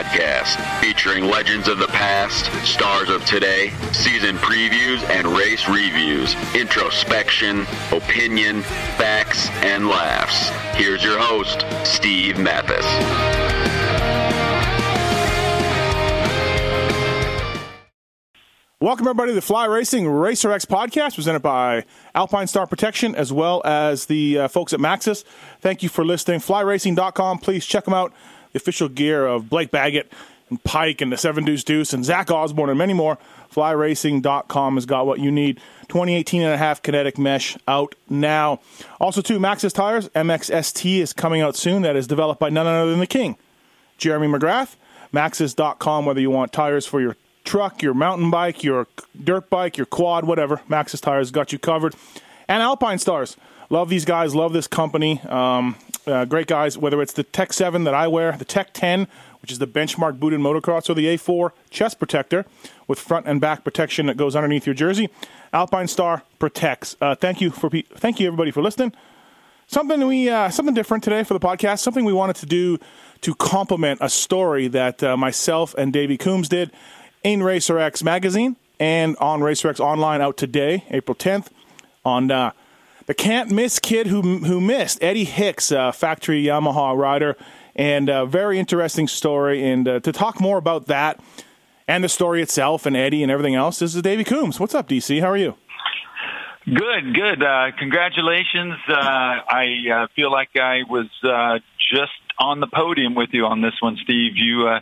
Podcast, featuring legends of the past, stars of today, season previews and race reviews, introspection, opinion, facts, and laughs. Here's your host, Steve Matthes. Welcome, everybody, to the Fly Racing Racer X podcast presented by Alpine Star Protection as well as the uh, folks at Maxxis. Thank you for listening. FlyRacing.com. Please check them out. The official gear of Blake Baggett and Pike and the Seven Deuce Deuce and Zach Osborne and many more. FlyRacing.com has got what you need. 2018 and a half kinetic mesh out now. Also, too, Maxxis Tires. MXST is coming out soon. That is developed by none other than the King, Jeremy McGrath. Maxxis.com, whether you want tires for your truck, your mountain bike, your dirt bike, your quad, whatever. Maxxis Tires got you covered. And Alpine Stars. Love these guys. Love this company. Um, uh, great guys. Whether it's the Tech 7 that I wear, the Tech 10, which is the benchmark booted motocross, or the A4 chest protector with front and back protection that goes underneath your jersey. Alpine Star protects. Uh, thank you for pe- thank you everybody for listening. Something we uh, something different today for the podcast. Something we wanted to do to complement a story that uh, myself and Davey Coombs did in Racer X magazine and on Racer X online out today, April 10th, on uh, the can't miss kid who who missed Eddie Hicks, uh, factory Yamaha rider, and a very interesting story. And uh, to talk more about that and the story itself and Eddie and everything else, this is Davey Coombs. What's up, DC? How are you? Good, good. Uh, congratulations. Uh, I uh, feel like I was uh, just on the podium with you on this one, Steve. You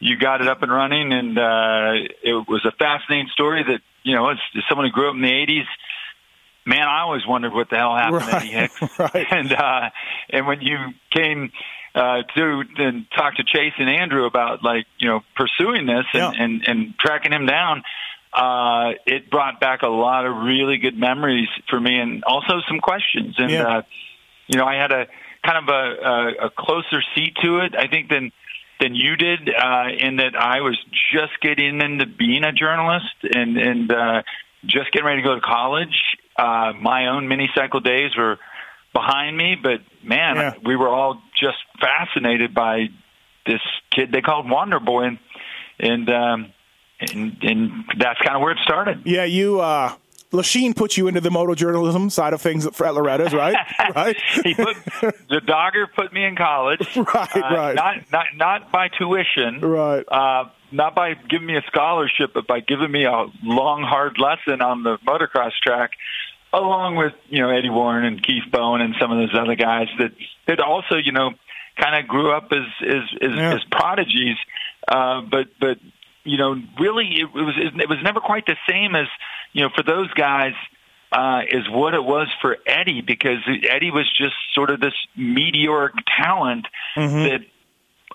you got it up and running, and it was a fascinating story. That you know, as someone who grew up in the '80s, man, I always wondered what the hell happened Right, to Eddie Hicks. right. And uh, and when you came uh, to and talk to Chase and Andrew about like you know pursuing this and Yeah. and, and tracking him down, uh, it brought back a lot of really good memories for me, and also some questions. And Yeah. uh, you know, I had a kind of a, a, a closer seat to it, I think, than than you did, uh, in that I was just getting into being a journalist and and uh, just getting ready to go to college. Uh, my own mini cycle days were behind me, but man, Yeah. we were all just fascinated by this kid they called Wonder Boy, and and um, and, and that's kind of where it started. Yeah, you. Uh, Lechien put you into the moto journalism side of things at Loretta's, right? right. he put the dogger put me in college. Right, uh, right. Not not not by tuition. Right. Uh, not by giving me a scholarship, but by giving me a long, hard lesson on the motocross track, along with you know Eddie Warren and Keith Bowen and some of those other guys that that also you know kind of grew up as as as, Yeah. as prodigies, uh, but but you know really it was it was never quite the same as you know for those guys uh, is what it was for Eddie because Eddie was just sort of this meteoric talent that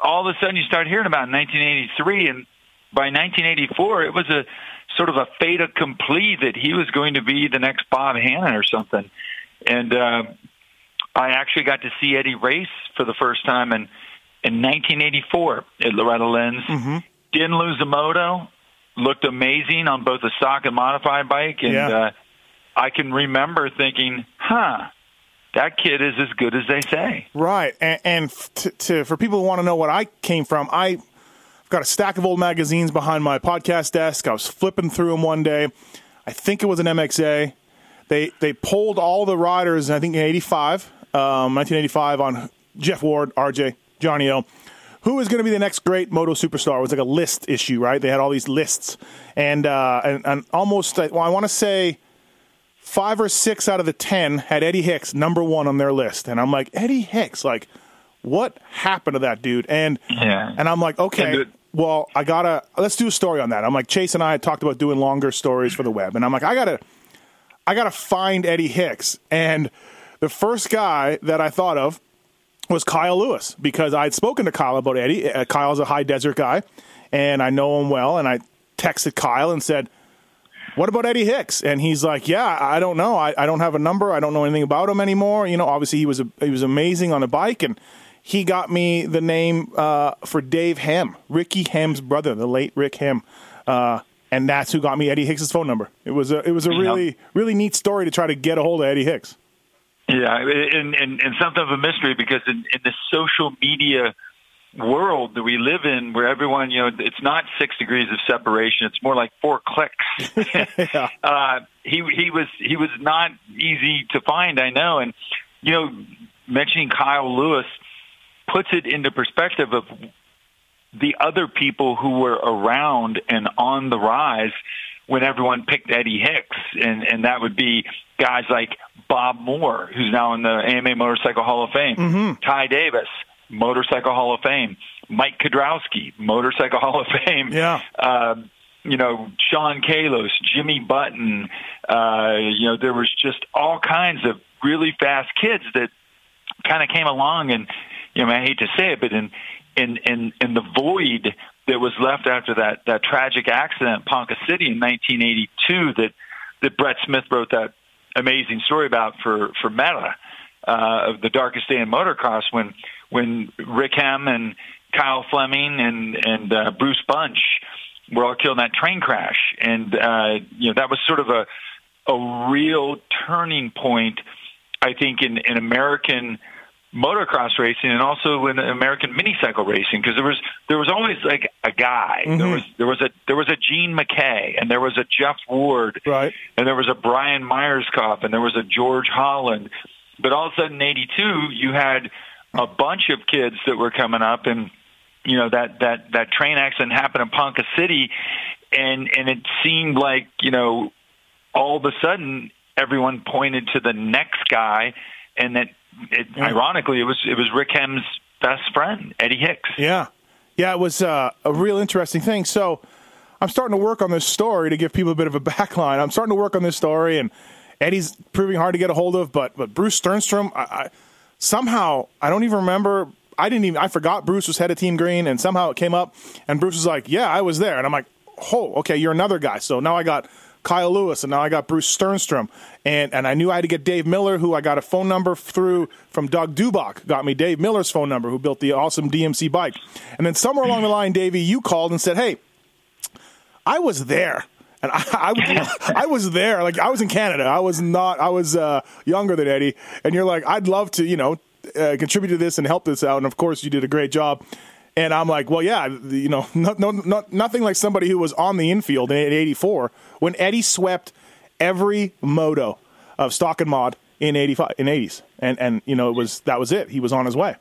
all of a sudden you start hearing about in 1983 and by 1984 it was a sort of a fait accompli that he was going to be the next Bob Hannah or something. And uh, I actually got to see Eddie race for the first time in in 1984 at Loretta Lynn's. Didn't lose a moto. Looked amazing on both the stock and modified bike. And Yeah. uh, I can remember thinking huh that kid is as good as they say. Right, and, and to, to for people who want to know what I came from, I got a stack of old magazines behind my podcast desk. I was flipping through them one day. I think it was an MXA. They they polled all the riders. I think in '85, um, 1985, on Jeff Ward, RJ, Johnny O. Who is going to be the next great moto superstar? It was like a list issue, right? They had all these lists, and uh, and, and almost well, I want to say five or six out of the ten had Eddie Hicks number one on their list, and I'm like Eddie Hicks, like what happened to that dude? And Yeah. and I'm like, okay, well, I gotta let's do a story on that. I'm like, Chase and I had talked about doing longer stories for the web, and I'm like, I gotta, I gotta find Eddie Hicks. And the first guy that I thought of was Kyle Lewis because I'd spoken to Kyle about Eddie. Uh, Kyle's a high desert guy, and I know him well. And I texted Kyle and said, "What about Eddie Hicks?" And he's like, "Yeah, I don't know. I, I don't have a number. I don't know anything about him anymore. You know, obviously he was a, he was amazing on the bike, and he got me the name uh, for Dave Hem, Ricky Hem's brother, the late Rick Hem." Uh, and that's who got me Eddie Hicks's phone number. It was a it was a really really neat story to try to get a hold of Eddie Hicks. Yeah, and, and, and something of a mystery because in, in the social media world that we live in, where everyone, you know, it's not six degrees of separation; it's more like four clicks. Yeah. uh, he he was he was not easy to find, I know, and you know, mentioning Kyle Lewis puts it into perspective of the other people who were around and on the rise when everyone picked Eddie Hicks, and and that would be guys like Bob Moore, who's now in the AMA Motorcycle Hall of Fame, Ty Davis, Motorcycle Hall of Fame, Mike Kiedrowski, Motorcycle Hall of Fame, Yeah. um, you know, Sean Kalos, Jimmy Button, uh, you know, there was just all kinds of really fast kids that kind of came along and, you know, I hate to say it, but in, in, in, in the void that was left after that, that tragic accident in Ponca City in 1982 that, that Brett Smith wrote that amazing story about for, for Meta, uh, of the darkest day in motocross when, when Rick Hem and Kyle Fleming and, and, uh, Bruce Bunch, were all killed in that train crash, and uh, you know that was sort of a a real turning point, I think, in, in American motocross racing and also in American minicycle racing because there was there was always like a guy. There mm-hmm. was there was a there was a Gene McKay and there was a Jeff Ward Right. and there was a Brian Myerscough and there was a George Holland. But all of a sudden in 82 you had a bunch of kids that were coming up and you know that that that train accident happened in Ponca City, and and it seemed like you know all of a sudden everyone pointed to the next guy, and that it, ironically it was it was Rick Hem's best friend Eddie Hicks. Yeah. Yeah, it was uh, a real interesting thing. So I'm starting to work on this story to give people a bit of a backline. I'm starting to work on this story, and Eddie's proving hard to get a hold of, but but Bruce Stjernstrom, I, I, somehow I don't even remember. I didn't even I forgot Bruce was head of Team Green, and somehow it came up, and Bruce was like, "Yeah, I was there," and I'm like, "Oh, okay, you're another guy." So now I got Kyle Lewis, and now I got Bruce Stjernstrom, and and I knew I had to get Dave Miller, who I got a phone number through from Doug Dubach, got me Dave Miller's phone number, who built the awesome DMC bike, and then somewhere along the line, Davey, you called and said, "Hey, I was there." And I, I, I was there, like I was in Canada. I was not. I was uh, younger than Eddie, and you're like, I'd love to, you know, uh, contribute to this and help this out. And of course, you did a great job. And I'm like, well, yeah, you know, no, no, no, nothing like somebody who was on the infield in '84 when Eddie swept every moto of stock and mod in '85 in '80s, and and you know, it was that was it. He was on his way.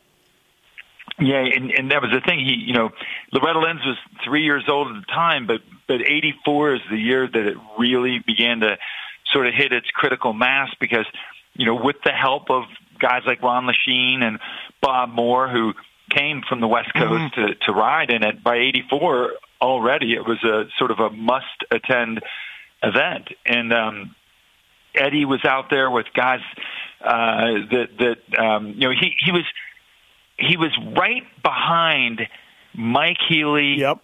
Yeah, and, and that was the thing. He, you know, Loretta Lynn's was three years old at the time, but but '84 is the year that it really began to sort of hit its critical mass because, you know, with the help of guys like Ron Lechien and Bob Moore, who came from the West Coast to to ride in it, by '84 already it was a sort of a must attend event, and um, Eddie was out there with guys uh, that that um, you know he he was he was right behind Mike Healy, Yep.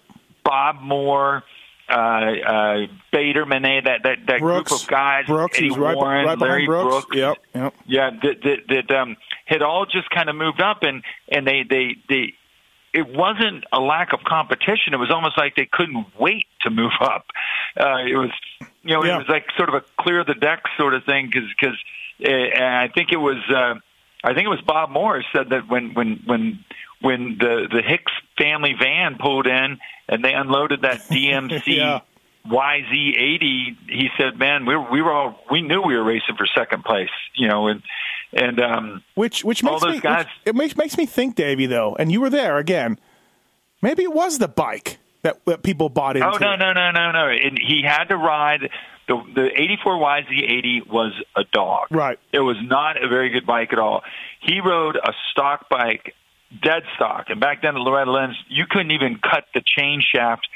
Bob Moore, uh, uh, Bader Manet, that that that Brooks, group of guys, Brooks, Eddie he was right, Warren, right Larry Brooks. Brooks, Yep, yep. yeah, that that, that um, had all just kind of moved up, and and they they they. It wasn't a lack of competition. It was almost like they couldn't wait to move up. Uh, it was, you know, Yeah. it was like sort of a clear the deck sort of thing because because uh, I think it was uh, I think it was Bob Morris said that when when when when the the Hicks family van pulled in and they unloaded that DMC Yeah. YZ80, he said, "Man, we were, we were all we knew we were racing for second place, you know." And and um, Which which makes me guys- which- it makes makes me think, Davey, though, and you were there again. Maybe it was the bike that, that people bought into. oh no no no no no, and he had to ride the the 84 YZ80 was a dog. Right. It was not a very good bike at all. He rode a stock bike dead stock. And back then at Loretta Lynn's, you couldn't even cut the chain shaft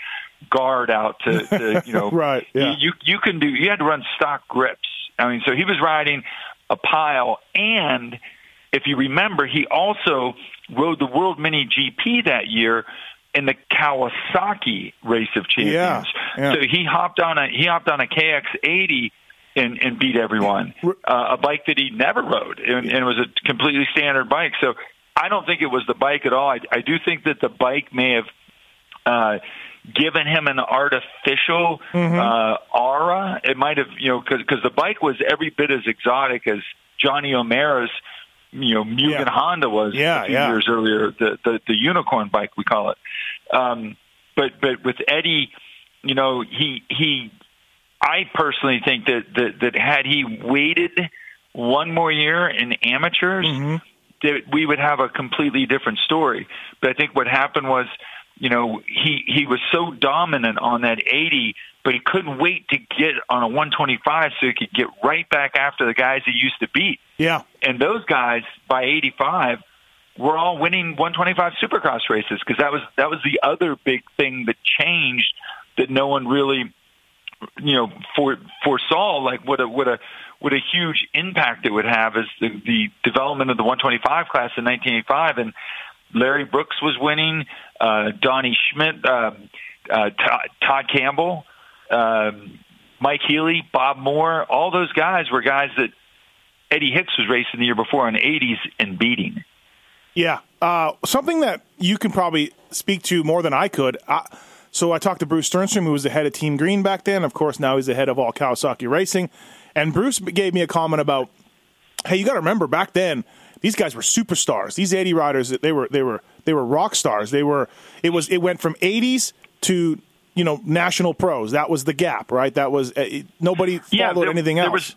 guard out to, to you know, right? Yeah. You you can do. You had to run stock grips. I mean, so he was riding a pile, and if you remember, he also rode the World Mini GP that year in the Kawasaki Race of Champions. Yeah, yeah. So he hopped on a he hopped on a KX80 and, and beat everyone. Uh, a bike that he never rode, and, and it was a completely standard bike. So I don't think it was the bike at all. I, I do think that the bike may have. Uh, given him an artificial Mm-hmm. uh, aura. It might have, you know, because the bike was every bit as exotic as Johnny O'Mara's, you know, Mugen Yeah. Honda was Yeah, a few yeah. years earlier. The, the the unicorn bike we call it. Um, but but with Eddie, you know, he he. I personally think that that, that had he waited one more year in amateurs, Mm-hmm. We would have a completely different story. But I think what happened was, you know, he he was so dominant on that 80, but he couldn't wait to get on a 125 so he could get right back after the guys he used to beat. Yeah. And those guys by 85 were all winning 125 Supercross races because that was that was the other big thing that changed that no one really you know for foresaw like what a what a what a huge impact it would have is the, the development of the 125 class in 1985 and Larry Brooks was winning uh Donny Schmit um uh Todd, Todd Campbell um Mike Healy Bob Moore all those guys were guys that Eddie Hicks was racing the year before in the 80s and beating Yeah. Uh, something that you can probably speak to more than I could. I, so I talked to Bruce Stjernstrom, who was the head of Team Green back then. Of course, now he's the head of all Kawasaki Racing. And Bruce gave me a comment about, hey, you got to remember back then, these guys were superstars. These 80 riders, they were they were they were rock stars. They were it was it went from 80s to you know national pros. That was the gap, right? That was uh, it, nobody followed there, anything there else. Was,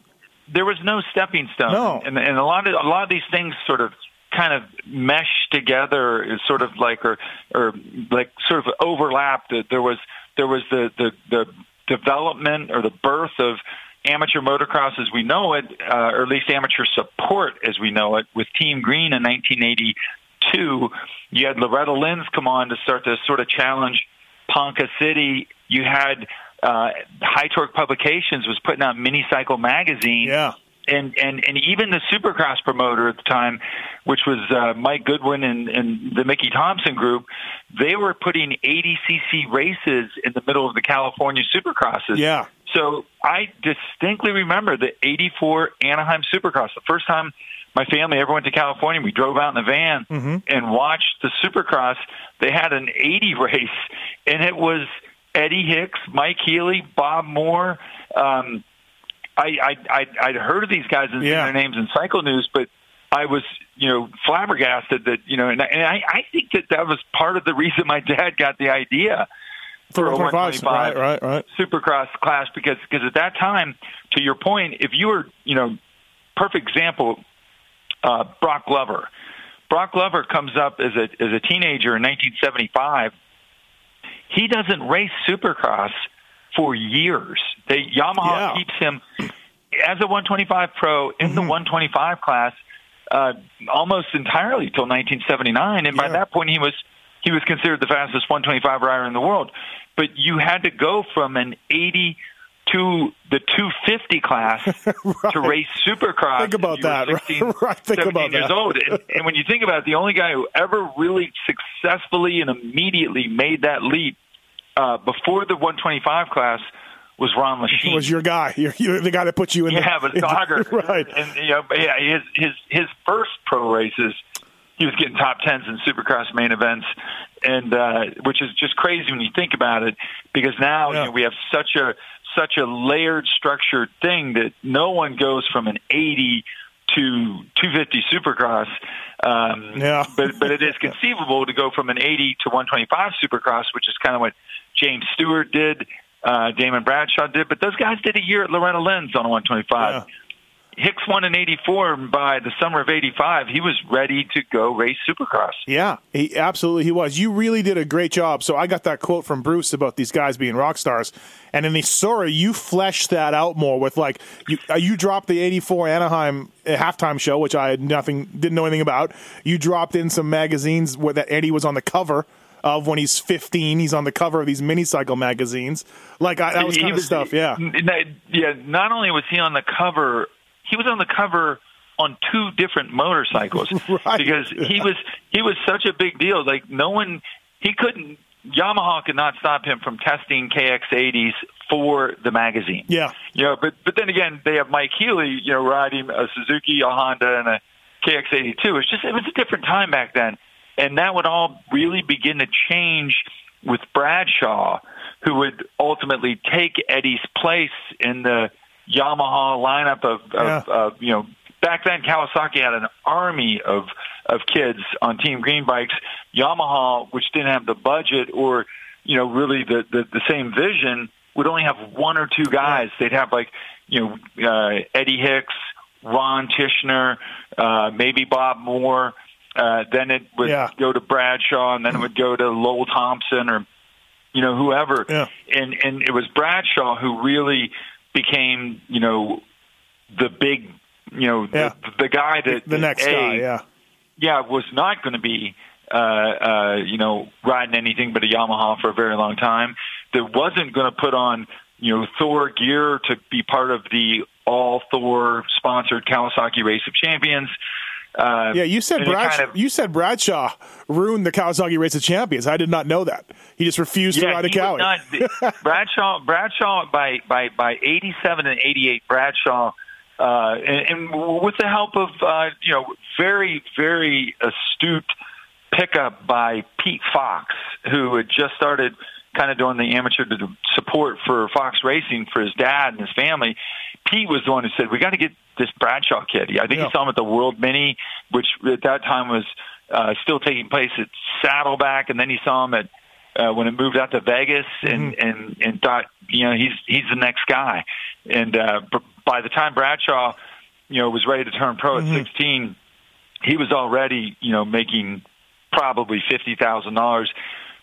there was no stepping stone. No. and, and a lot of a lot of these things sort of kind of mesh together, is sort of like or or like sort of overlapped. There was there was the the the development or the birth of amateur motocross as we know it, uh, or at least amateur support as we know it, with Team Green in 1982. You had Loretta Lynn's come on to start to sort of challenge Ponca City. You had uh, High Torque Publications was putting out Mini Cycle magazine yeah. and and and even the Supercross promoter at the time, which was uh, Mike Goodwin and, and the Mickey Thompson group, they were putting 80 cc races in the middle of the California Supercrosses. Yeah. So I distinctly remember the '84 Anaheim Supercross. The first time my family ever went to California, we drove out in the van Mm-hmm. and watched the Supercross. They had an 80 race, and it was Eddie Hicks, Mike Healy, Bob Moore. Um, I, I, I I'd heard of these guys and seen their names in Cycle News, but I was, you know, flabbergasted that, you know, and, I- and I, I think that that was part of the reason my dad got the idea For a 125 right, right, right. Supercross class because because at that time, to your point, if you were, you know, perfect example, uh, Broc Glover. Broc Glover comes up as a as a teenager in 1975. He doesn't race Supercross for years. They, Yamaha Yeah. keeps him as a 125 pro in the 125 class uh, almost entirely till 1979, and by that point he was he was considered the fastest 125 rider in the world. But you had to go from an 80 to the 250 class to race Supercross. Think about that, right? 16, Right, think 17 about years that. old. And, and when you think about it, the only guy who ever really successfully and immediately made that leap uh, before the 125 class was Ron Lechien. was your guy. The guy that put you in. yeah, the, but Dogger, right. And you know, but yeah, his his his first pro races, he was getting top tens in Supercross main events, and uh, which is just crazy when you think about it, because now Yeah. you know, we have such a such a layered, structured thing that no one goes from an 80 to 250 Supercross. Um, Yeah. but but it is conceivable to go from an 80 to 125 Supercross, which is kind of what James Stewart did, uh, Damon Bradshaw did. But those guys did a year at Loretta Lynn's on a 125. Hicks won in '84, and by the summer of '85, he was ready to go race Supercross. Yeah, he absolutely he was. You really did a great job. So I got that quote from Bruce about these guys being rock stars, and in the story, you fleshed that out more with like you uh, you dropped the '84 Anaheim uh, halftime show, which I had nothing didn't know anything about. You dropped in some magazines where that Eddie was on the cover of when he's 15. He's on the cover of these mini cycle magazines. Like I, that was kind of stuff. Yeah, yeah. Not only was he on the cover he was on the cover on two different motorcycles right. because he was he was such a big deal. Like no one, he couldn't. Yamaha could not stop him from testing KX80s for the magazine. Yeah, you know, but but then again, they have Mike Healy, you know, riding a Suzuki, a Honda, and a KX82. It's just it was a different time back then, and that would all really begin to change with Bradshaw, who would ultimately take Eddie's place in the Yamaha lineup of, of, Yeah. of you know back then Kawasaki had an army of of kids on Team Green bikes. Yamaha, which didn't have the budget or you know really the the, the same vision, would only have one or two guys. They'd have like you know uh, Eddie Hicks, Ron Tichenor, uh, maybe Bob Moore. Uh, then it would Yeah. go to Bradshaw, and then it would go to Lowell Thompson or you know whoever. Yeah. And and it was Bradshaw who really became you know the big you know Yeah. the, the guy that the next A, guy. Yeah, yeah, was not going to be, uh, uh, you know, riding anything but a Yamaha for a very long time. That wasn't going to put on, you know, Thor gear to be part of the all Thor sponsored Kawasaki Race of Champions. Uh, yeah. You said Bradshaw. kind of- you said Bradshaw ruined the Kawasaki Race of Champions. I did not know that. He just refused to ride a Cowie. not, Bradshaw, Bradshaw by by by eighty seven and eighty eight, Bradshaw, uh, and, and with the help of uh, you know very very astute pickup by Pete Fox, who had just started kind of doing the amateur support for Fox Racing for his dad and his family. Pete was the one who said, "We got to get this Bradshaw kid." I think Yeah. he saw him at the World Mini, which at that time was uh, still taking place at Saddleback, and then he saw him at uh, when it moved out to Vegas, and and and thought, you know, he's he's the next guy. And uh, b- by the time Bradshaw, you know, was ready to turn pro at 16, he was already, you know, making probably fifty thousand dollars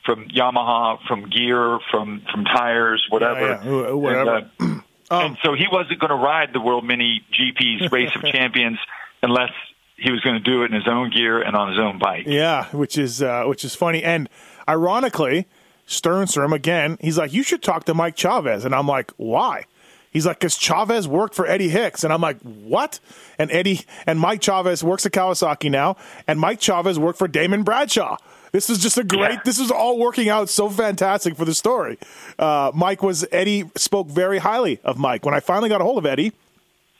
from Yamaha, from gear, from from tires, whatever. yeah, wh- whatever. And, uh, Um, and so he wasn't going to ride the World Mini GP's Race of Champions unless he was going to do it in his own gear and on his own bike. Yeah, which is uh, which is funny. And ironically, Stjernstrom again, he's like, you should talk to Mike Chavez, and I'm like, why? He's like, because Chavez worked for Eddie Hicks, and I'm like, what? And Eddie and Mike Chavez works at Kawasaki now, and Mike Chavez worked for Damon Bradshaw. This is just a great. Yeah. This is all working out so fantastic for the story. Uh, Mike was Eddie spoke very highly of Mike. When I finally got a hold of Eddie,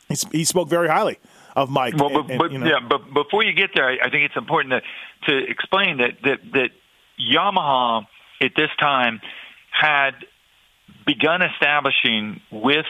he, he spoke very highly of Mike. Well, and- but, and, but you know. yeah, but before you get there, I, I think it's important to, to explain that, that that Yamaha at this time had begun establishing with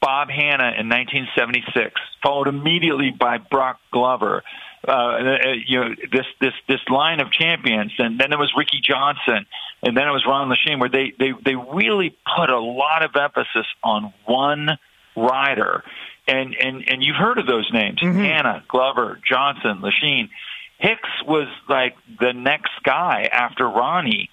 Bob Hannah in 1976, followed immediately by Broc Glover. Uh, uh, you know this this this line of champions, and then it was Ricky Johnson, and then it was Ron Lechien, where they they they really put a lot of emphasis on one rider, and and and you've heard of those names: Hannah, Glover, Johnson, Lechien. Hicks was like the next guy after Ronnie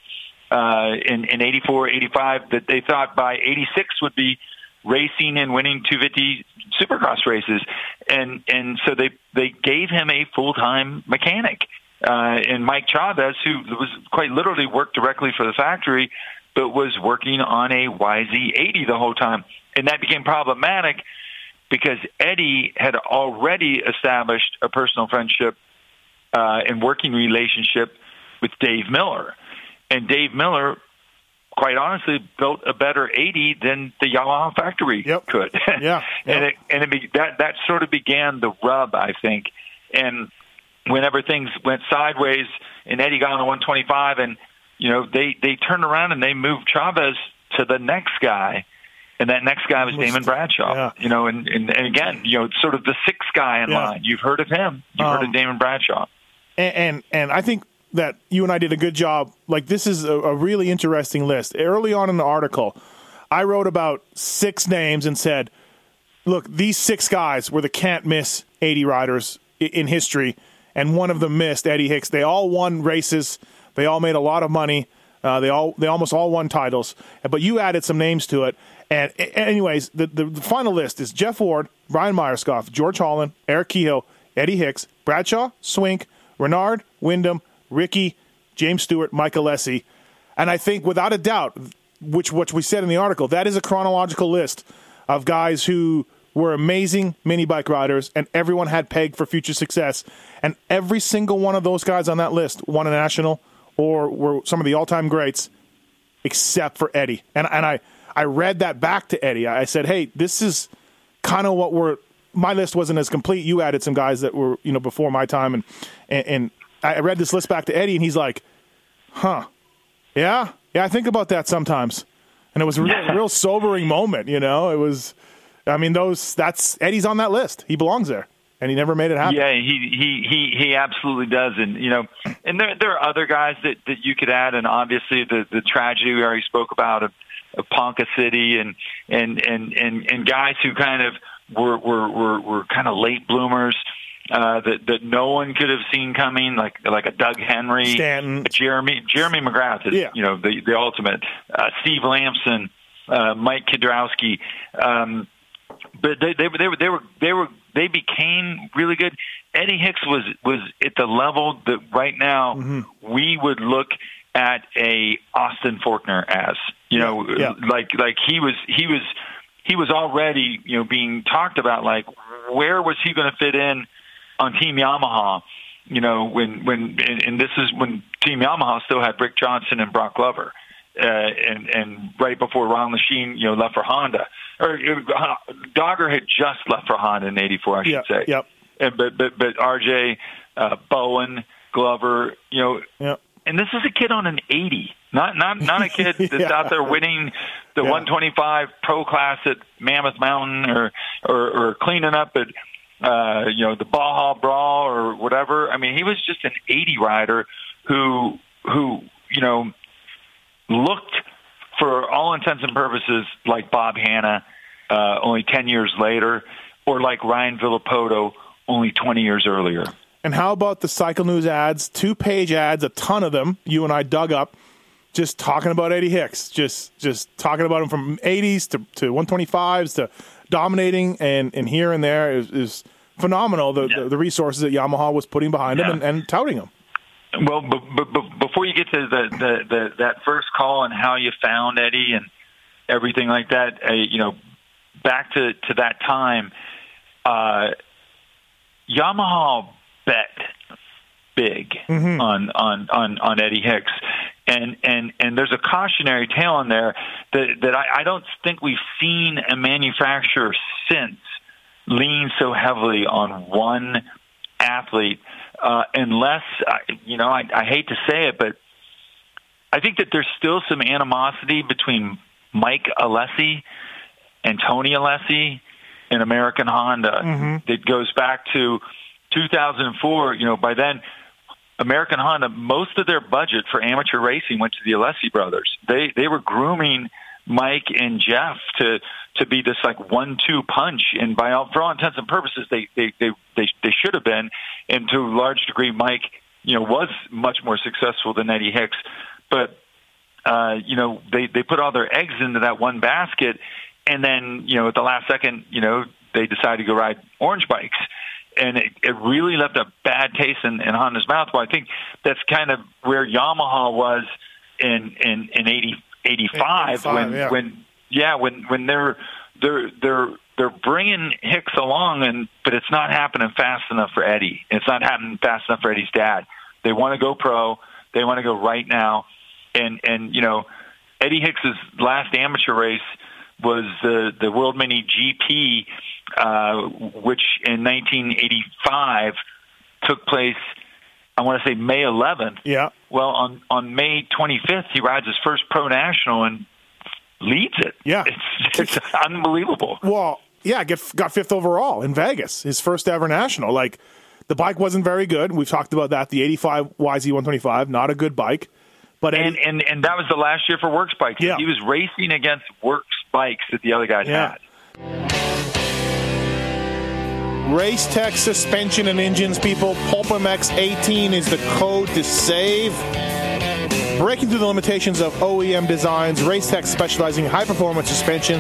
uh, in in 84, 85 that they thought by 86 would be racing and winning 250 supercross races. And and so they they gave him a full-time mechanic uh and Mike Chavez who was quite literally worked directly for the factory but was working on a YZ80 the whole time. And that became problematic because Eddie had already established a personal friendship uh and working relationship with Dave Miller. And Dave Miller quite honestly built a better 80 than the Yamaha factory Yep. could. Yeah, and it and it be, that that sort of began the rub, I think. And whenever things went sideways, and Eddie got on a 125, and you know they they turned around and they moved Chavez to the next guy. And that next guy was Damon Bradshaw, yeah. you know, and, and, and again, you know, sort of the sixth guy in Yeah. line. You've heard of him. You've heard Um, of Damon Bradshaw. and, and and I think that you and I did a good job. Like this is a, a really interesting list. Early on in the article, I wrote about six names and said look, these six guys were the can't miss 80 riders in history, and one of them missed Eddie Hicks. They all won races. They all made a lot of money. Uh, they all they almost all won titles, but you added some names to it. And anyways, the, the, the final list is Jeff Ward, Brian Myerscough, George Holland, Eric Kehoe, Eddie Hicks, Bradshaw, Swink, Reynard, Windham, Ricky, James Stewart, Mike Alessi. And I think without a doubt, which which we said in the article, that is a chronological list of guys who were amazing mini bike riders, and everyone had pegged for future success. And every single one of those guys on that list won a national or were some of the all time greats, except for Eddie. And and I I read that back to Eddie. I said, hey, this is kind of what we're. My list wasn't as complete. You added some guys that were you know before my time, and and, and I read this list back to Eddie, and he's like, huh, yeah, yeah, I think about that sometimes. And it was a real, real sobering moment, you know. It was, I mean, those that's Eddie's on that list. He belongs there, and he never made it happen. Yeah, he he he he absolutely does, and you know, and there there are other guys that that you could add, and obviously the the tragedy we already spoke about of, of Ponca City, and and and and and guys who kind of were were were, were kind of late bloomers uh, that that no one could have seen coming, like like a Doug Henry, Stanton, Jeremy Jeremy McGrath is yeah. you know the the ultimate, uh, Steve Lamson, uh, Mike Kiedrowski, um, but they they, they were they were they were they became really good. Eddie Hicks was was at the level that right now mm-hmm. we would look at a Austin Forkner as you know yeah. like like he was he was he was already you know being talked about like where was he going to fit in on Team Yamaha, you know, when when and, and this is when Team Yamaha still had Rick Johnson and Broc Glover, uh, and and right before Ron Lechien, you know, left for Honda, or uh, Dogger had just left for Honda in '84, I should yep, say. Yep. And, but but but RJ, uh, Bowen, Glover, you know, yep. and this is a kid on an 80, not not not a kid that's yeah. out there winning the Yeah. 125 pro class at Mammoth Mountain or or, or cleaning up at uh, you know, the Baja Brawl or whatever. I mean, he was just an 80 rider who, who, you know, looked for all intents and purposes like Bob Hannah, uh, only 10 years later, or like Ryan Villopoto only 20 years earlier. And how about the Cycle News ads? Two page ads, a ton of them. You and I dug up, just talking about Eddie Hicks, just just talking about him from 80s to, to 125s to dominating and, and here and there is, is phenomenal. The, Yeah. the the resources that Yamaha was putting behind him Yeah. and, and touting him. Well, b- b- b- before you get to the, the, the that first call and how you found Eddie and everything like that, uh, you know, back to to that time, uh, Yamaha bet big mm-hmm. on, on on on Eddie Hicks, and and and there's a cautionary tale in there that that I, I don't think we've seen a manufacturer since lean so heavily on one athlete, uh, unless I- you know I, I hate to say it, but I think that there's still some animosity between Mike Alessi and Tony Alessi in American Honda mm-hmm. that goes back to 2004. You know, by then, American Honda, most of their budget for amateur racing went to the Alessi brothers. They they were grooming Mike and Jeff to to be this like one-two punch, and by all for all intents and purposes, they they they they, they should have been. And to a large degree, Mike, you know, was much more successful than Eddie Hicks, but uh, you know, they they put all their eggs into that one basket, and then you know at the last second, you know, they decided to go ride orange bikes, and it, it really left a bad taste in, in Honda's mouth. Well, I think that's kind of where Yamaha was in in in 80, 85, 85, when yeah. when yeah when when they're they're they're they're bringing Hicks along, and but it's not happening fast enough for Eddie. It's not happening fast enough for Eddie's dad. They want to go pro. They want to go right now, and and you know Eddie Hicks's last amateur race was the the World Mini GP, uh, which in 1985 took place. I want to say May 11th. Yeah. Well, on on May 25th, he rides his first pro national and leads it. Yeah. it's, it's unbelievable. Well, yeah, get got fifth overall in Vegas, his first ever national. Like the bike wasn't very good. We've talked about that. The 85 YZ 125, not a good bike. But And Eddie, and and that was the last year for works bikes. Yeah. He was racing against works bikes that the other guys Yeah. had. Race Tech suspension and engines, people. PulpMX 18 is the code to save. Breaking through the limitations of OEM designs, Race Tech specializing in high performance suspension,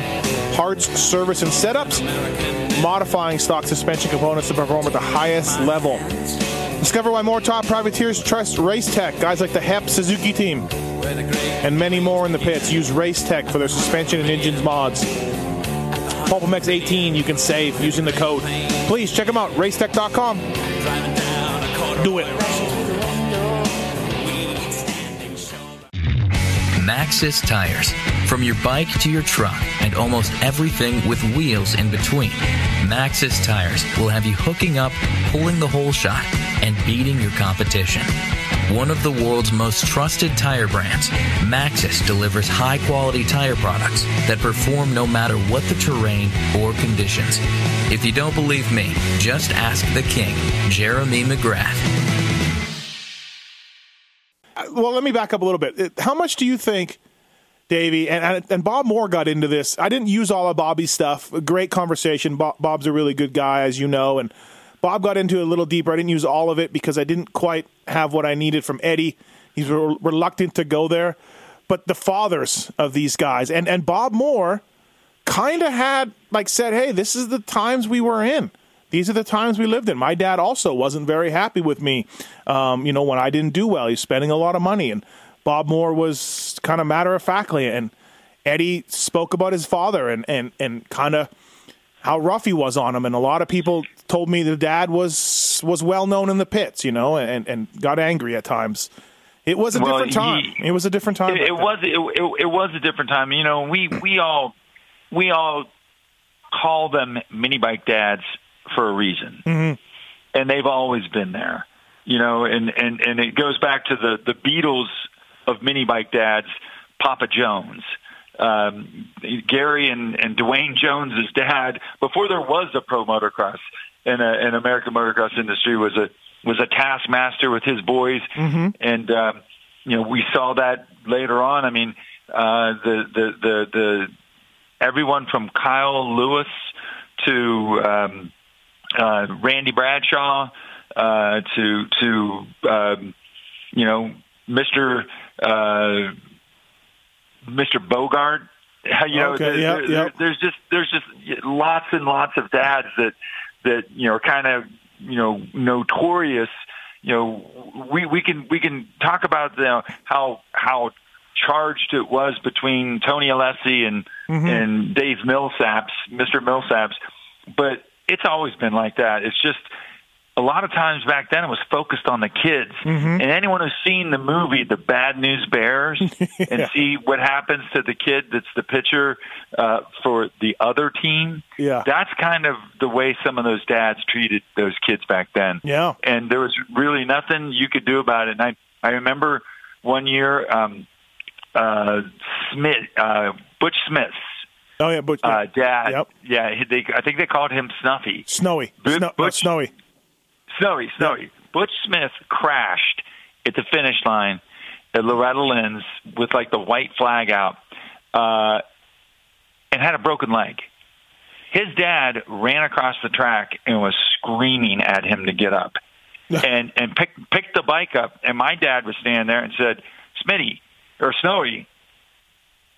parts, service, and setups, modifying stock suspension components to perform at the highest level. Discover why more top privateers trust Race Tech. Guys like the HEP Suzuki team and many more in the pits use Race Tech for their suspension and engines mods. PulpMX 18 you can save using the code. Please check them out, racetech.com. Do it. Maxxis tires. From your bike to your truck and almost everything with wheels in between. Maxxis tires will have you hooking up, pulling the whole shot, and beating your competition. One of the world's most trusted tire brands, Maxxis delivers high quality tire products that perform no matter what the terrain or conditions. If you don't believe me, just ask the king, Jeremy McGrath. Uh, well, let me back up a little bit. Uh, how much do you think, Davey, and, and Bob Moore got into this? I didn't use all of Bobby's stuff. Great conversation. Bob's a really good guy, as you know, and Bob got into it a little deeper. I didn't use all of it because I didn't quite have what I needed from Eddie. He's re- reluctant to go there. But the fathers of these guys, and, and Bob Moore kind of had, like, said, hey, this is the times we were in. These are the times we lived in. My dad also wasn't very happy with me, um, you know, when I didn't do well. He's spending a lot of money. And Bob Moore was kind of matter of factly. And Eddie spoke about his father and, and, and kind of how rough he was on him. And a lot of people told me the dad was was well known in the pits, you know, and, and got angry at times. It was a well, different time. He, it was a different time. It, it was it, it, it, was a different time. You know, we we all we all call them mini bike dads for a reason, mm-hmm. and they've always been there. You know, and and and it goes back to the the Beatles of mini bike dads, Papa Jones. Um, Gary and, and Dwayne Jones's dad, before there was a pro motocross and, and American motocross industry, was a was a taskmaster with his boys, mm-hmm. and um, you know we saw that later on. I mean, uh, the the the the everyone from Kyle Lewis to um, uh, Randy Bradshaw uh, to to um, you know Mr. Uh, Mr. Bogart. You know, okay, there, yep, there, yep. there's just there's just lots and lots of dads that that you know are kind of you know notorious. You know, we we can we can talk about you know, how how charged it was between Tony Alessi and mm-hmm. and Dave Millsaps, Mr. Millsaps, but it's always been like that. It's just a lot of times back then it was focused on the kids. Mm-hmm. And anyone who's seen the movie The Bad News Bears yeah. and see what happens to the kid that's the pitcher uh, for the other team, yeah. that's kind of the way some of those dads treated those kids back then. Yeah. And there was really nothing you could do about it. And I, I remember one year, um, uh, Smith, uh, Butch Smith, Oh yeah, Butch. uh, dad. Yep. Yeah, they, I think they called him Snuffy. Snowy. Butch- Sno- Butch- Snowy. Snowy, Snowy. Butch Smith crashed at the finish line at Loretta Lynn's with like the white flag out, uh, and had a broken leg. His dad ran across the track and was screaming at him to get up, and and pick picked the bike up. And my dad was standing there and said, "Smitty or Snowy,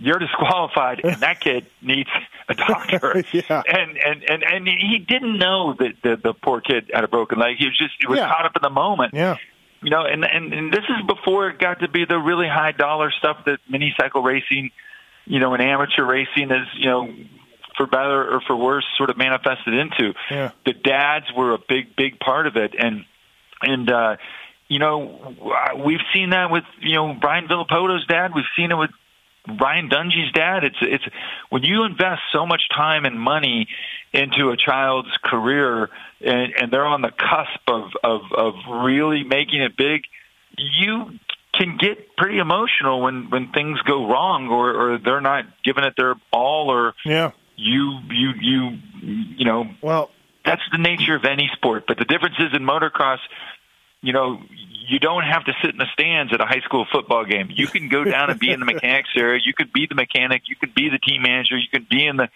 you're disqualified, and that kid needs a doctor. Yeah. And and and and he didn't know that the, the poor kid had a broken leg. He was just he was Yeah. caught up in the moment. Yeah. You know, and, and and this is before it got to be the really high dollar stuff that mini cycle racing, you know, and amateur racing is, you know, for better or for worse, sort of manifested into. Yeah. The dads were a big, big part of it, and and uh, you know, we've seen that with you know Brian Villopoto's dad. We've seen it with Ryan Dungey's dad. It's it's when you invest so much time and money into a child's career, and, and they're on the cusp of, of of really making it big. You can get pretty emotional when when things go wrong, or or they're not giving it their all, or Yeah. you you you you know Well, that's the nature of any sport. But the difference is in motocross, you know, you don't have to sit in the stands at a high school football game. You can go down and be in the mechanics area. You could be the mechanic. You could be the team manager. You could be in the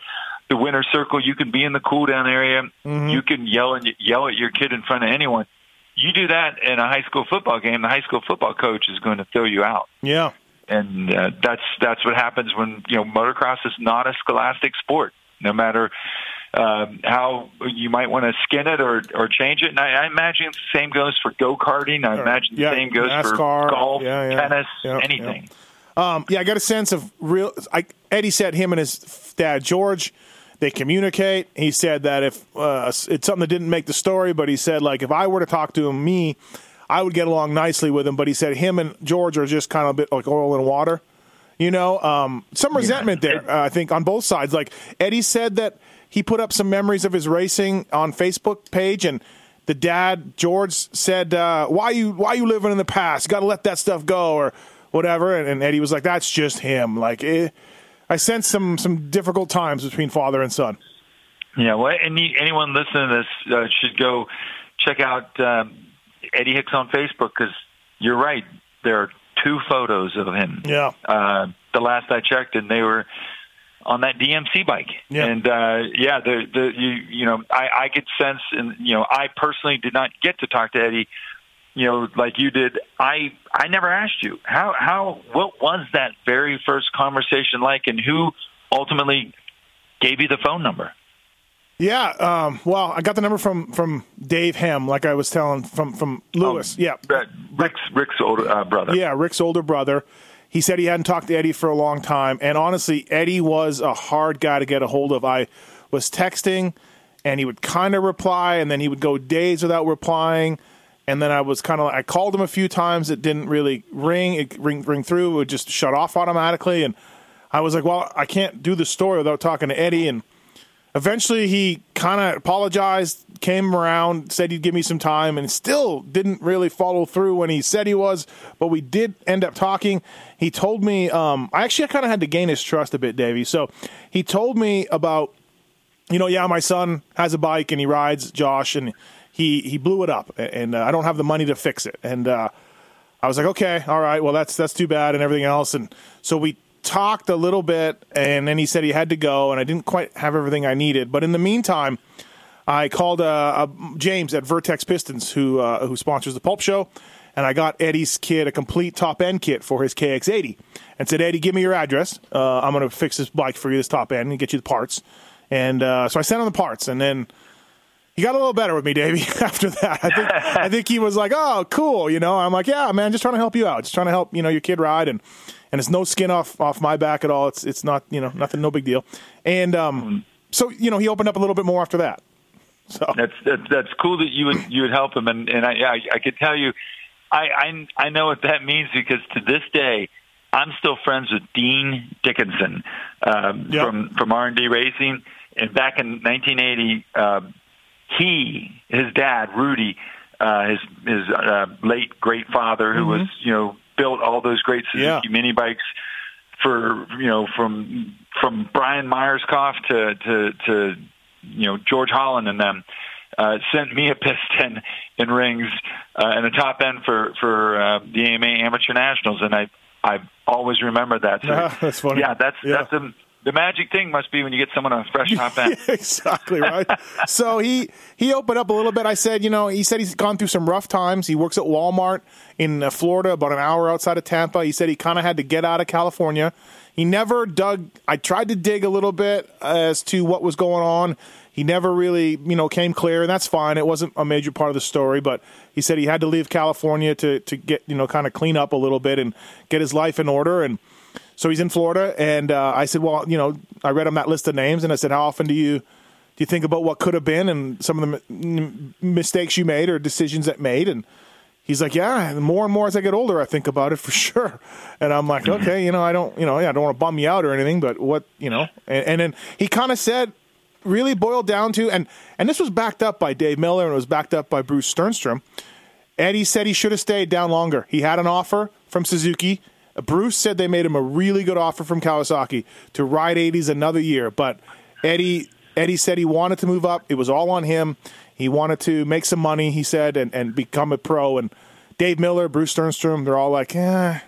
the winner's circle. You can be in the cool down area. Mm-hmm. You can yell and yell at your kid in front of anyone. You do that in a high school football game, the high school football coach is going to throw you out. Yeah. And uh, that's that's what happens when you know motocross is not a scholastic sport. No matter um, how you might want to skin it or or change it. And I, I imagine the same goes for go karting. I imagine Yeah, the same goes NASCAR, for golf, yeah, yeah, tennis, yeah, anything. Um, yeah, I got a sense of real. I, Eddie said him and his dad George, they communicate. He said that if uh, it's something that didn't make the story, but he said like if I were to talk to him, me, I would get along nicely with him. But he said him and George are just kind of a bit like oil and water. You know, um, some resentment there. Uh, I think on both sides. Like Eddie said that he put up some memories of his racing on Facebook page and. The dad George said, uh, "Why you why you living in the past? You Got to let that stuff go, or whatever." And, and Eddie was like, "That's just him." Like, eh, I sense some some difficult times between father and son. Yeah, well, any, anyone listening to this uh, should go check out um, Eddie Hicks on Facebook because you're right. There are two photos of him. Yeah. Uh, the last I checked, and they were on that DMC bike. Yeah. And uh, yeah, the the you you know I I could sense, and you know I personally did not get to talk to Eddie. You know, like you did. I I never asked you how how what was that very first conversation like, and who ultimately gave you the phone number. Yeah, um, well, I got the number from from Dave Hem, like I was telling from from Lewis. yeah, Uh, Rick's Rick's older uh, brother. yeah, Rick's older brother. He said he hadn't talked to Eddie for a long time, and honestly, Eddie was a hard guy to get a hold of. I was texting, and he would kind of reply, and then he would go days without replying, and then I was kind of like, I called him a few times. It didn't really ring, it ring ring through. It would just shut off automatically, and I was like, well, I can't do the story without talking to Eddie, and eventually he kind of apologized, came around, said he'd give me some time, and still didn't really follow through when he said he was. But we did end up talking. He told me, um, I actually kind of had to gain his trust a bit, Davey. So he told me about, you know, yeah, my son has a bike and he rides Josh, and he he blew it up, and uh, I don't have the money to fix it, and. uh I was like, okay, all right, well that's that's too bad and everything else. And so we talked a little bit, and then he said he had to go, and I didn't quite have everything I needed. But in the meantime, I called uh, uh, James at Vertex Pistons, who uh, who sponsors the Pulp Show, and I got Eddie's kid a complete top end kit for his KX80, and said, Eddie, give me your address. Uh, I'm going to fix this bike for you, this top end, and get you the parts. And uh, so I sent him the parts, and then he got a little better with me, Davey. After that, I think I think he was like, "Oh, cool," you know. I'm like, "Yeah, man, just trying to help you out, just trying to help you know your kid ride, and and it's no skin off off my back at all. It's it's not you know nothing, no big deal." And um, so you know he opened up a little bit more after that. So That's that's, that's cool that you would you would help him, and and I I, I could tell you, I, I I know what that means because to this day. I'm still friends with Dean Dickinson um, Yep. from from R and D Racing, and back in 1980, um, he, his dad, Rudy, uh, his his uh, late great father, who was you know built all those great Suzuki Mm-hmm. Yeah. mini bikes for you know from from Brian Myerscough to to to you know George Holland and them. Uh, sent me a piston and rings uh, and a top end for for uh, the AMA Amateur Nationals, and I I always remember that. So, Ah, that's funny. Yeah, that's Yeah. that's a, the magic thing must be when you get someone on a fresh top end. exactly right. so he he opened up a little bit. I said, you know, he said he's gone through some rough times. He works at Walmart in uh, Florida, about an hour outside of Tampa. He said he kind of had to get out of California. He never dug. I tried to dig a little bit as to what was going on. He never really, you know, came clear, and that's fine. It wasn't a major part of the story, but he said he had to leave California to to get, you know, kind of clean up a little bit and get his life in order and. So he's in Florida, and uh, I said, "Well, you know, I read him that list of names, and I said, how often do you do you think about what could have been and some of the m- mistakes you made or decisions that made?" And he's like, "Yeah, more and more as I get older, I think about it for sure." And I'm like, "Okay, you know, I don't, you know, yeah, I don't want to bum you out or anything, but what, you know?" And, and then he kind of said, really boiled down to, and and this was backed up by Dave Miller and it was backed up by Bruce Stjernstrom. Eddie said he should have stayed down longer. He had an offer from Suzuki. Bruce said they made him a really good offer from Kawasaki to ride 80s another year, but Eddie Eddie said he wanted to move up. It was all on him. He wanted to make some money, he said, and, and become a pro. And Dave Miller, Bruce Stjernstrom, they're all like, eh,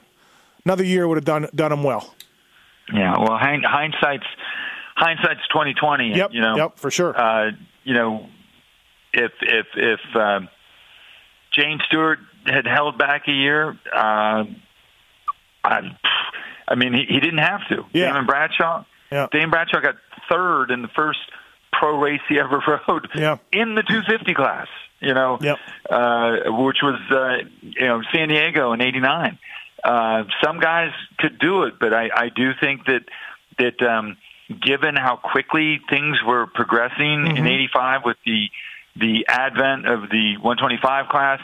another year would have done done him well. Yeah, well, hind- hindsight's hindsight's twenty twenty. Yep, you know, yep, for sure. Uh, you know, if if if um, James Stewart had held back a year, uh, I, I mean, he, he didn't have to. Yeah. Damon Bradshaw. Yeah. Bradshaw got third in the first pro race he ever rode Yeah. in the 250 class. You know, Yep. uh, which was uh, you know San Diego in '89. Uh, some guys could do it, but I, I do think that that um, given how quickly things were progressing Mm-hmm. in '85 with the the advent of the 125 class,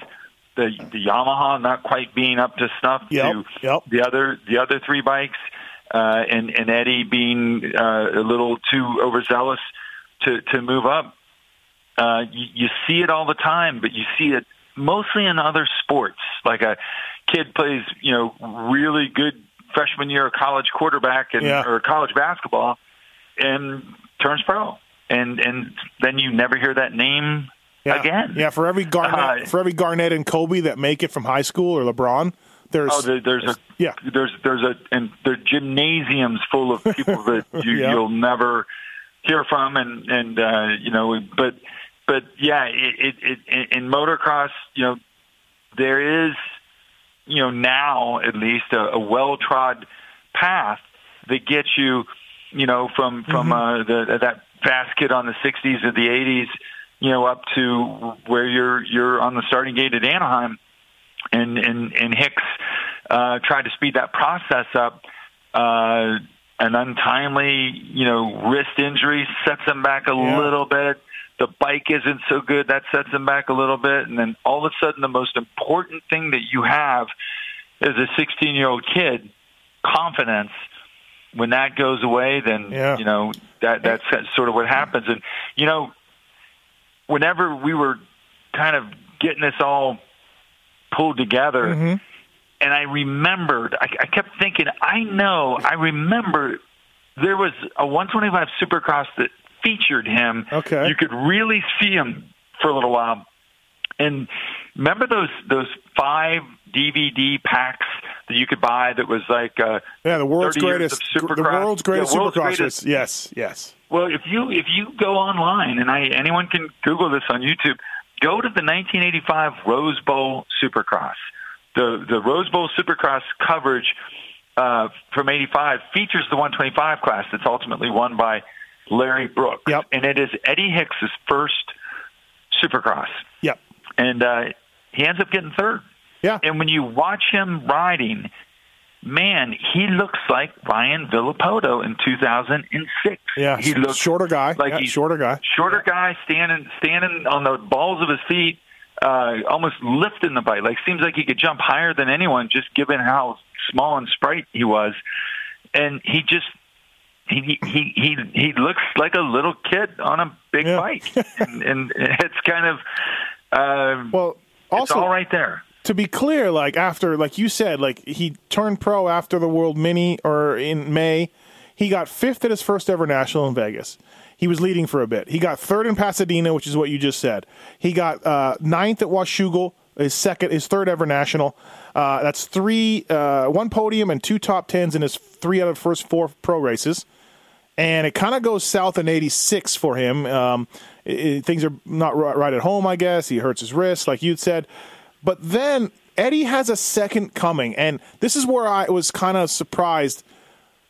the the Yamaha not quite being up to snuff Yep, to yep. the other the other three bikes, uh, and and Eddie being uh, a little too overzealous to to move up. Uh, you, you see it all the time, but you see it mostly in other sports. Like a kid plays, you know, really good freshman year college quarterback and Yeah. or college basketball, and turns pro, and and then you never hear that name yeah. again. Yeah, for every Garnett, Uh, for every Garnett and Kobe that make it from high school or LeBron, there's Oh, there, there's a yeah. there's there's a and there gymnasiums full of people that you, Yeah. you'll never hear from, and and uh, you know, but but yeah, it, it, it in motocross, you know, there is you know now at least a, a well trod path that gets you, you know, from from uh, the that fast kid on the '60s or the '80s, you know, up to where you're you're on the starting gate at Anaheim and and and Hicks uh, tried to speed that process up. Uh, an untimely, you know, wrist injury sets him back a Yeah. little bit. The bike isn't so good that sets him back a little bit, and then all of a sudden, the most important thing that you have as a 16 year old kid, confidence. When that goes away, then Yeah. you know that that's sort of what happens. And you know, whenever we were kind of getting this all pulled together, Mm-hmm. and I remembered, I, I kept thinking, I know, I remember there was a 125 Supercross that featured him. Okay. You could really see him for a little while. And remember those those five DVD packs that you could buy that was like uh, yeah, the world's greatest, of the Supercross. world's greatest Yeah, world's supercross. greatest. Yes, yes. Well, if you if you go online and I anyone can Google this on YouTube, go to the 1985 Rose Bowl Supercross. The the Rose Bowl Supercross coverage uh, from '85 features the 125 class that's ultimately won by Larry Brooks, Yep. and it is Eddie Hicks's first Supercross, Yep. and uh, he ends up getting third. Yeah. And when you watch him riding, man, he looks like Ryan Villopoto in 2006. Yeah. he looks shorter guy. like Yeah, he's shorter guy. shorter guy standing standing on the balls of his feet, uh, almost lifting the bike. Like seems like he could jump higher than anyone, just given how small and sprite he was. And he just he he he he looks like a little kid on a big Yeah. bike, and, and it's kind of uh, Well, it's also all right there. To be clear, like after, like you said, like he turned pro after the World Mini or in May. He got fifth at his first ever national in Vegas. He was leading for a bit. He got third in Pasadena, which is what you just said. He got uh, ninth at Washougal, his second, his third ever national. Uh, that's three, uh, one podium and two top tens in his three out of the first four pro races and it kind of goes south in 86 for him. Um, it- it- things are not ri- right at home, I guess. He hurts his wrist, like you'd said. But then Eddie has a second coming, and this is where I was kind of surprised.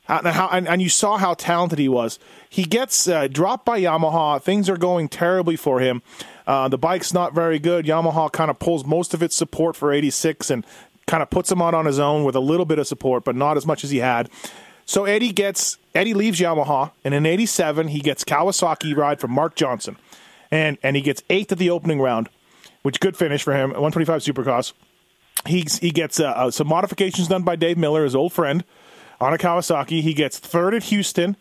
And how, and, and you saw how talented he was. He gets uh, dropped by Yamaha. Things are going terribly for him. Uh, the bike's not very good. Yamaha kind of pulls most of its support for 86 and kind of puts him out on his own with a little bit of support, but not as much as he had. So Eddie gets Eddie leaves Yamaha, and in '87 he gets Kawasaki ride from Mark Johnson, and and he gets eighth at the opening round, which good finish for him. 125 Supercross. He he gets uh, uh, some modifications done by Dave Miller, his old friend, on a Kawasaki. He gets third at Houston.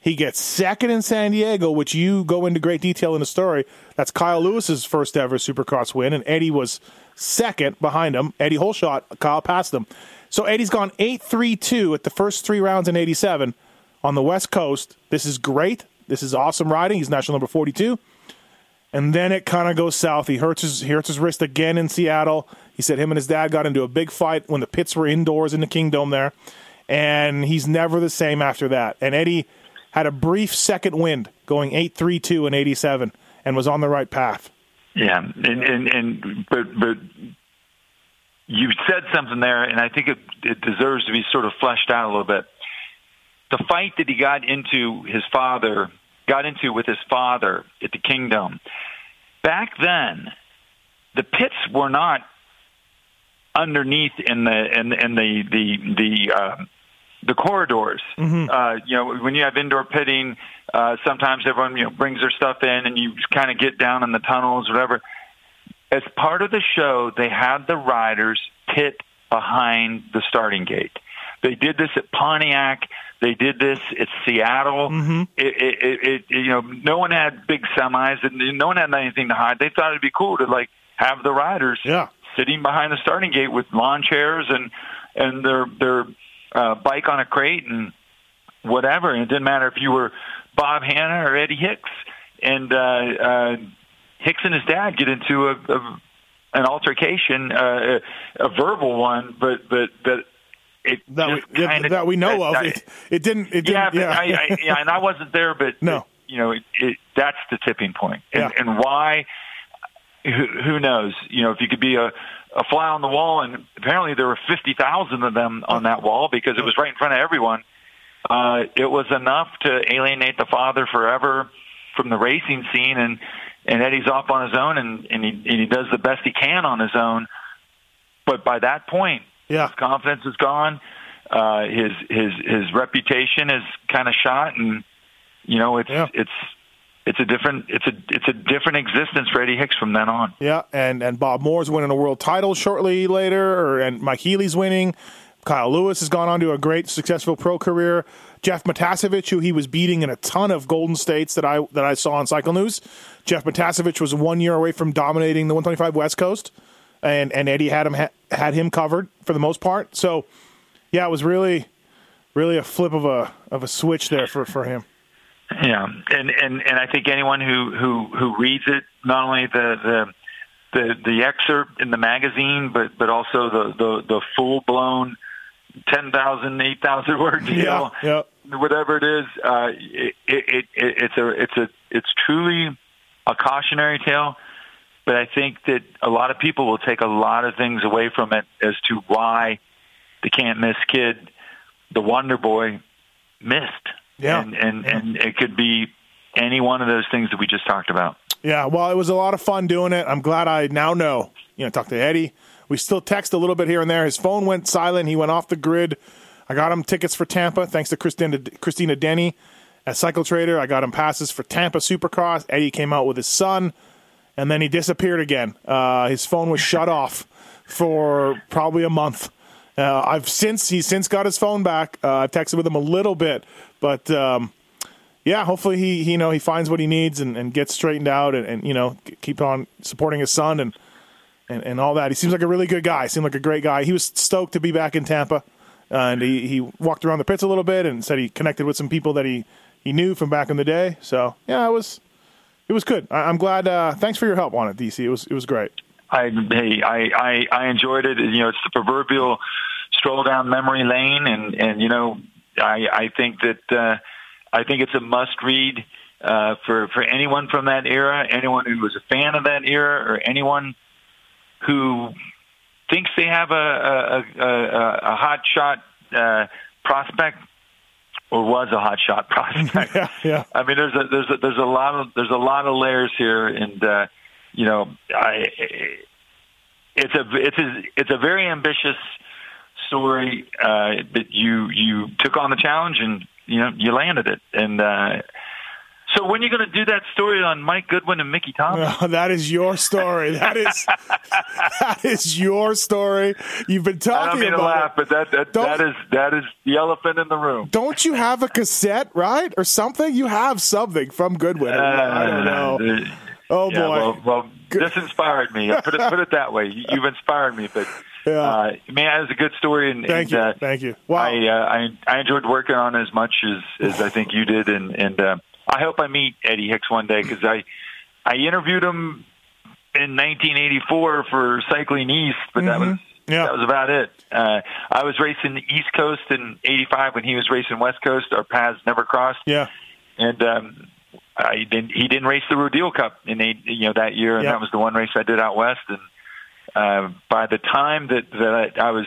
He gets second in San Diego, which you go into great detail in the story. That's Kyle Lewis's first ever Supercross win, and Eddie was second behind him. Eddie holeshot, Kyle passed him. So Eddie's gone 8 3 2 at the first three rounds in 87 on the West Coast. This is great. This is awesome riding. He's national number 42. And then it kind of goes south. He hurts his he hurts his wrist again in Seattle. He said him and his dad got into a big fight when the pits were indoors in the Kingdom there, and he's never the same after that. And Eddie had a brief second wind going 832 and 87 and was on the right path. Yeah, and and, and but but you said something there, and I think it, it deserves to be sort of fleshed out a little bit. The fight that he got into his father got into with his father at the Kingdom. Back then, the pits were not underneath in the in, in the the the uh, the corridors. Mm-hmm. Uh, you know, when you have indoor pitting, uh, sometimes everyone you know brings their stuff in, and you kind of get down in the tunnels, whatever. As part of the show, they had the riders pit behind the starting gate. They did this at Pontiac. They did this at Seattle. Mm-hmm. It, it, it, it, you know, no one had big semis, and no one had anything to hide. They thought it'd be cool to like have the riders Yeah. sitting behind the starting gate with lawn chairs and and their their uh, bike on a crate and whatever. And it didn't matter if you were Bob Hannah or Eddie Hicks. And uh, uh, Hicks and his dad get into a, a an altercation, uh, a verbal one, but but but it That we, kinda, that we know that- of. It, it didn't. It didn't. yeah, yeah. I, I, yeah, and I wasn't there, but No. but, you know, it, it, that's the tipping point, and, Yeah. and why? Who, who knows? You know, if you could be a a fly on the wall, and apparently there were fifty thousand of them on that wall because it was right in front of everyone. Uh, it was enough to alienate the father forever from the racing scene, and and Eddie's off on his own, and and he and he does the best he can on his own. But by that point, yeah. his confidence is gone. Uh, his his his reputation is kind of shot, and you know it's Yeah. it's it's a different it's a it's a different existence for Eddie Hicks from then on. Yeah, and and Bob Moore's winning a world title shortly later, or and Mike Healey's winning. Kyle Lewis has gone on to a great, successful pro career. Jeff Matiasevich, who he was beating in a ton of Golden States that I that I saw on Cycle News. Jeff Matiasevich was one year away from dominating the 125 West Coast, and and Eddie had him ha- had him covered for the most part. So, yeah, it was really, really a flip of a of a switch there for for him. Yeah, and and and I think anyone who who who reads it, not only the the the, the excerpt in the magazine, but but also the the, the full blown 10,000, 8,000 word deal. Yeah, yeah. whatever it is, uh, it, it, it, it's a it's a it's truly a cautionary tale. But I think that a lot of people will take a lot of things away from it as to why the can't miss kid, the Wonder Boy, missed. Yeah. and and, and it could be any one of those things that we just talked about. Yeah, well, it was a lot of fun doing it. I'm glad I now know. You know, talk to Eddie. We still text a little bit here and there. His phone went silent. He went off the grid. I got him tickets for Tampa, thanks to Christina, Christina Denny at Cycle Trader. I got him passes for Tampa Supercross. Eddie came out with his son, and then he disappeared again. Uh, his phone was shut off for probably a month. Uh, I've since he's since got his phone back. Uh, I've texted with him a little bit, but um, yeah, hopefully he, he you know he finds what he needs and, and gets straightened out and, and you know keep on supporting his son and, and and all that. He seems like a really good guy. Seemed like a great guy. He was stoked to be back in Tampa, uh, and he, he walked around the pits a little bit and said he connected with some people that he, he knew from back in the day. So yeah, it was it was good. I, I'm glad. Uh, thanks for your help on it, DC. It was it was great. I hey, I, I I enjoyed it. You know, it's the proverbial stroll down memory lane, and and you know, I I think that uh, I think it's a must read uh, for for anyone from that era, anyone who was a fan of that era, or anyone who thinks they have a, a, a, a hot shot uh, prospect or was a hot shot prospect. Yeah, yeah. I mean, there's a there's a, there's a lot of there's a lot of layers here, and uh, you know, I it's a it's a it's a very ambitious story uh, that you you took on the challenge and you know you landed it. And uh, so, when are you going to do that story on Mike Goodwin and Mickey Thompson? Oh, that is your story. That is that is your story. You've been I talking don't mean to laugh, it. but that that, Don't- that is that is the elephant in the room. Don't you have a cassette, right, or something? You have something from Goodwin. I don't know. Uh, Oh yeah, boy. well, well, this inspired me. Put it put it that way. You- You've inspired me, but Yeah. uh, man, it was a good story. And, Thank and, you. Uh, Thank you. Wow. I, uh, I I enjoyed working on it as much as as I think you did, and and uh, I hope I meet Eddie Hicks one day because I I interviewed him in 1984 for Cycling East, but that was Yeah. That was about it. Uh, I was racing the East Coast in '85 when he was racing West Coast. Our paths never crossed. Yeah. And um, I didn't. He didn't race the Rodeo Cup in eight, you know that year, and Yeah. that was the one race I did out west. And uh, by the time that that I, I was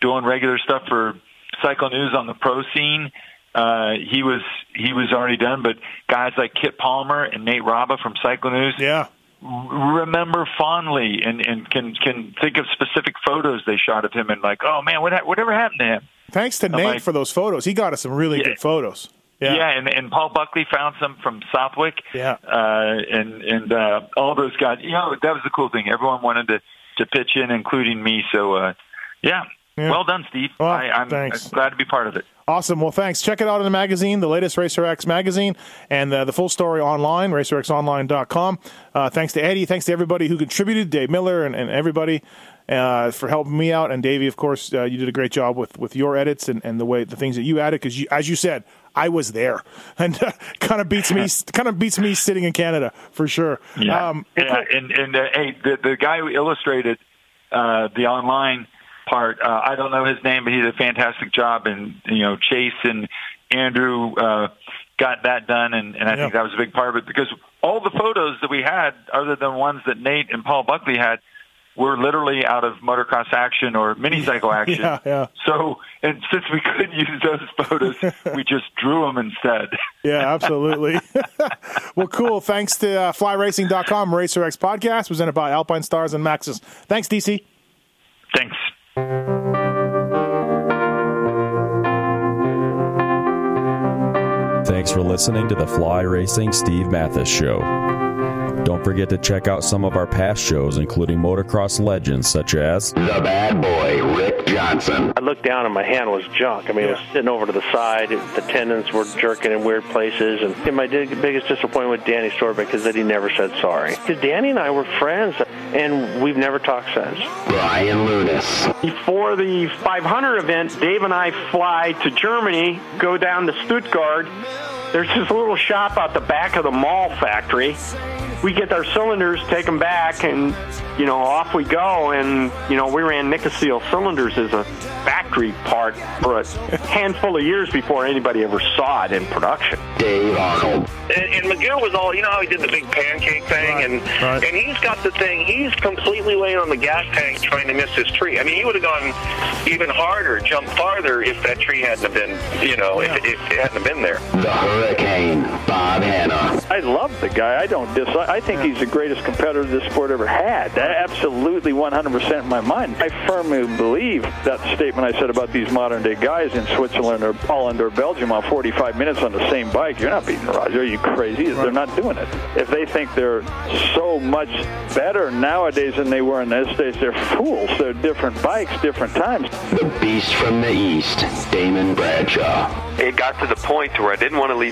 doing regular stuff for Cycle News on the pro scene, uh, he was he was already done. But guys like Kit Palmer and Nate Raba from Cycle News Yeah. remember fondly and, and can can think of specific photos they shot of him and like, oh man, what whatever happened to him? Thanks to Nate like- for those photos. He got us some really Yeah. good photos. Yeah, Yeah. and, and Paul Buckley found some from Southwick. Yeah. uh, and and uh, all those guys. You know, that was the cool thing. Everyone wanted to to pitch in, including me. So uh, yeah. Yeah. well done, Steve. Well, I, I'm, thanks. I'm glad to be part of it. Awesome. Well, thanks. Check it out in the magazine, the latest Racer X magazine, and uh, the full story online, racerxonline.com. Uh, thanks to Eddie. Thanks to everybody who contributed, Dave Miller and, and everybody uh, for helping me out. And Davey, of course, uh, you did a great job with, with your edits and, and the way the things that you added because, as you said, I was there, and uh, kind of beats me. kind of beats me sitting in Canada for sure. Um, yeah, and and uh, hey, the the guy who illustrated uh, the online part, uh, I don't know his name, but he did a fantastic job. And you know, Chase and Andrew uh, got that done, and, and I Yeah. think that was a big part of it because all the photos that we had, other than ones that Nate and Paul Buckley had. Were literally out of motocross action or mini cycle action. Yeah, yeah. So, and since we couldn't use those photos, we just drew them instead. Yeah, absolutely. well, cool. Thanks to uh, flyracing.com, Racer X podcast, presented by Alpinestars and Maxxis. Thanks, DC. Thanks. Thanks for listening to the Fly Racing Steve Matthes Show. Don't forget to check out some of our past shows, including motocross legends such as The bad boy, Rick Johnson. I looked down and my hand was junk. I mean, it was sitting over to the side. The tendons were jerking in weird places. And, and my biggest disappointment with Danny Storbeck is that he never said sorry. Because Danny and I were friends, and we've never talked since. Brian Lunas. Before the 500 event, Dave and I fly to Germany, go down to Stuttgart. There's this little shop out the back of the Mahle factory. We get our cylinders, take them back, and you know off we go. And you know we ran Nikasil cylinders as a factory part for a handful of years before anybody ever saw it in production. Dave Arnold. And, and McGill was all, you know how he did the big pancake thing, and right. and he's got the thing. He's completely laying on the gas tank trying to miss his tree. I mean, he would have gone even harder, jumped farther if that tree hadn't have been, you know, if, if it hadn't have been there. The Hurricane, Bob Hannah. I love the guy. I don't dislike. I think he's the greatest competitor this sport ever had. Absolutely, 100% in my mind. I firmly believe that statement I said about these modern day guys in Switzerland or Holland or Belgium on 45 minutes on the same bike. You're not beating Roger. Are you crazy? They're not doing it. If they think they're so much better nowadays than they were in those days, they're fools. They're different bikes, different times. The Beast from the East, Damon Bradshaw. it got to the point where I didn't want to leave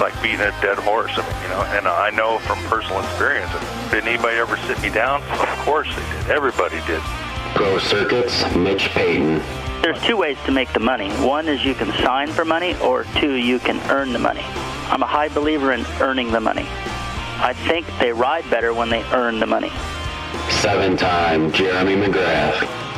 like beating a dead horse. I mean, you know, and I know from personal experience. Did anybody ever sit me down? Of course they did. Everybody did. Pro Circuits, Mitch Payton. There's two ways to make the money. One is you can sign for money, or two, you can earn the money. I'm a high believer in earning the money. I think they ride better when they earn the money. Seven time Jeremy McGrath.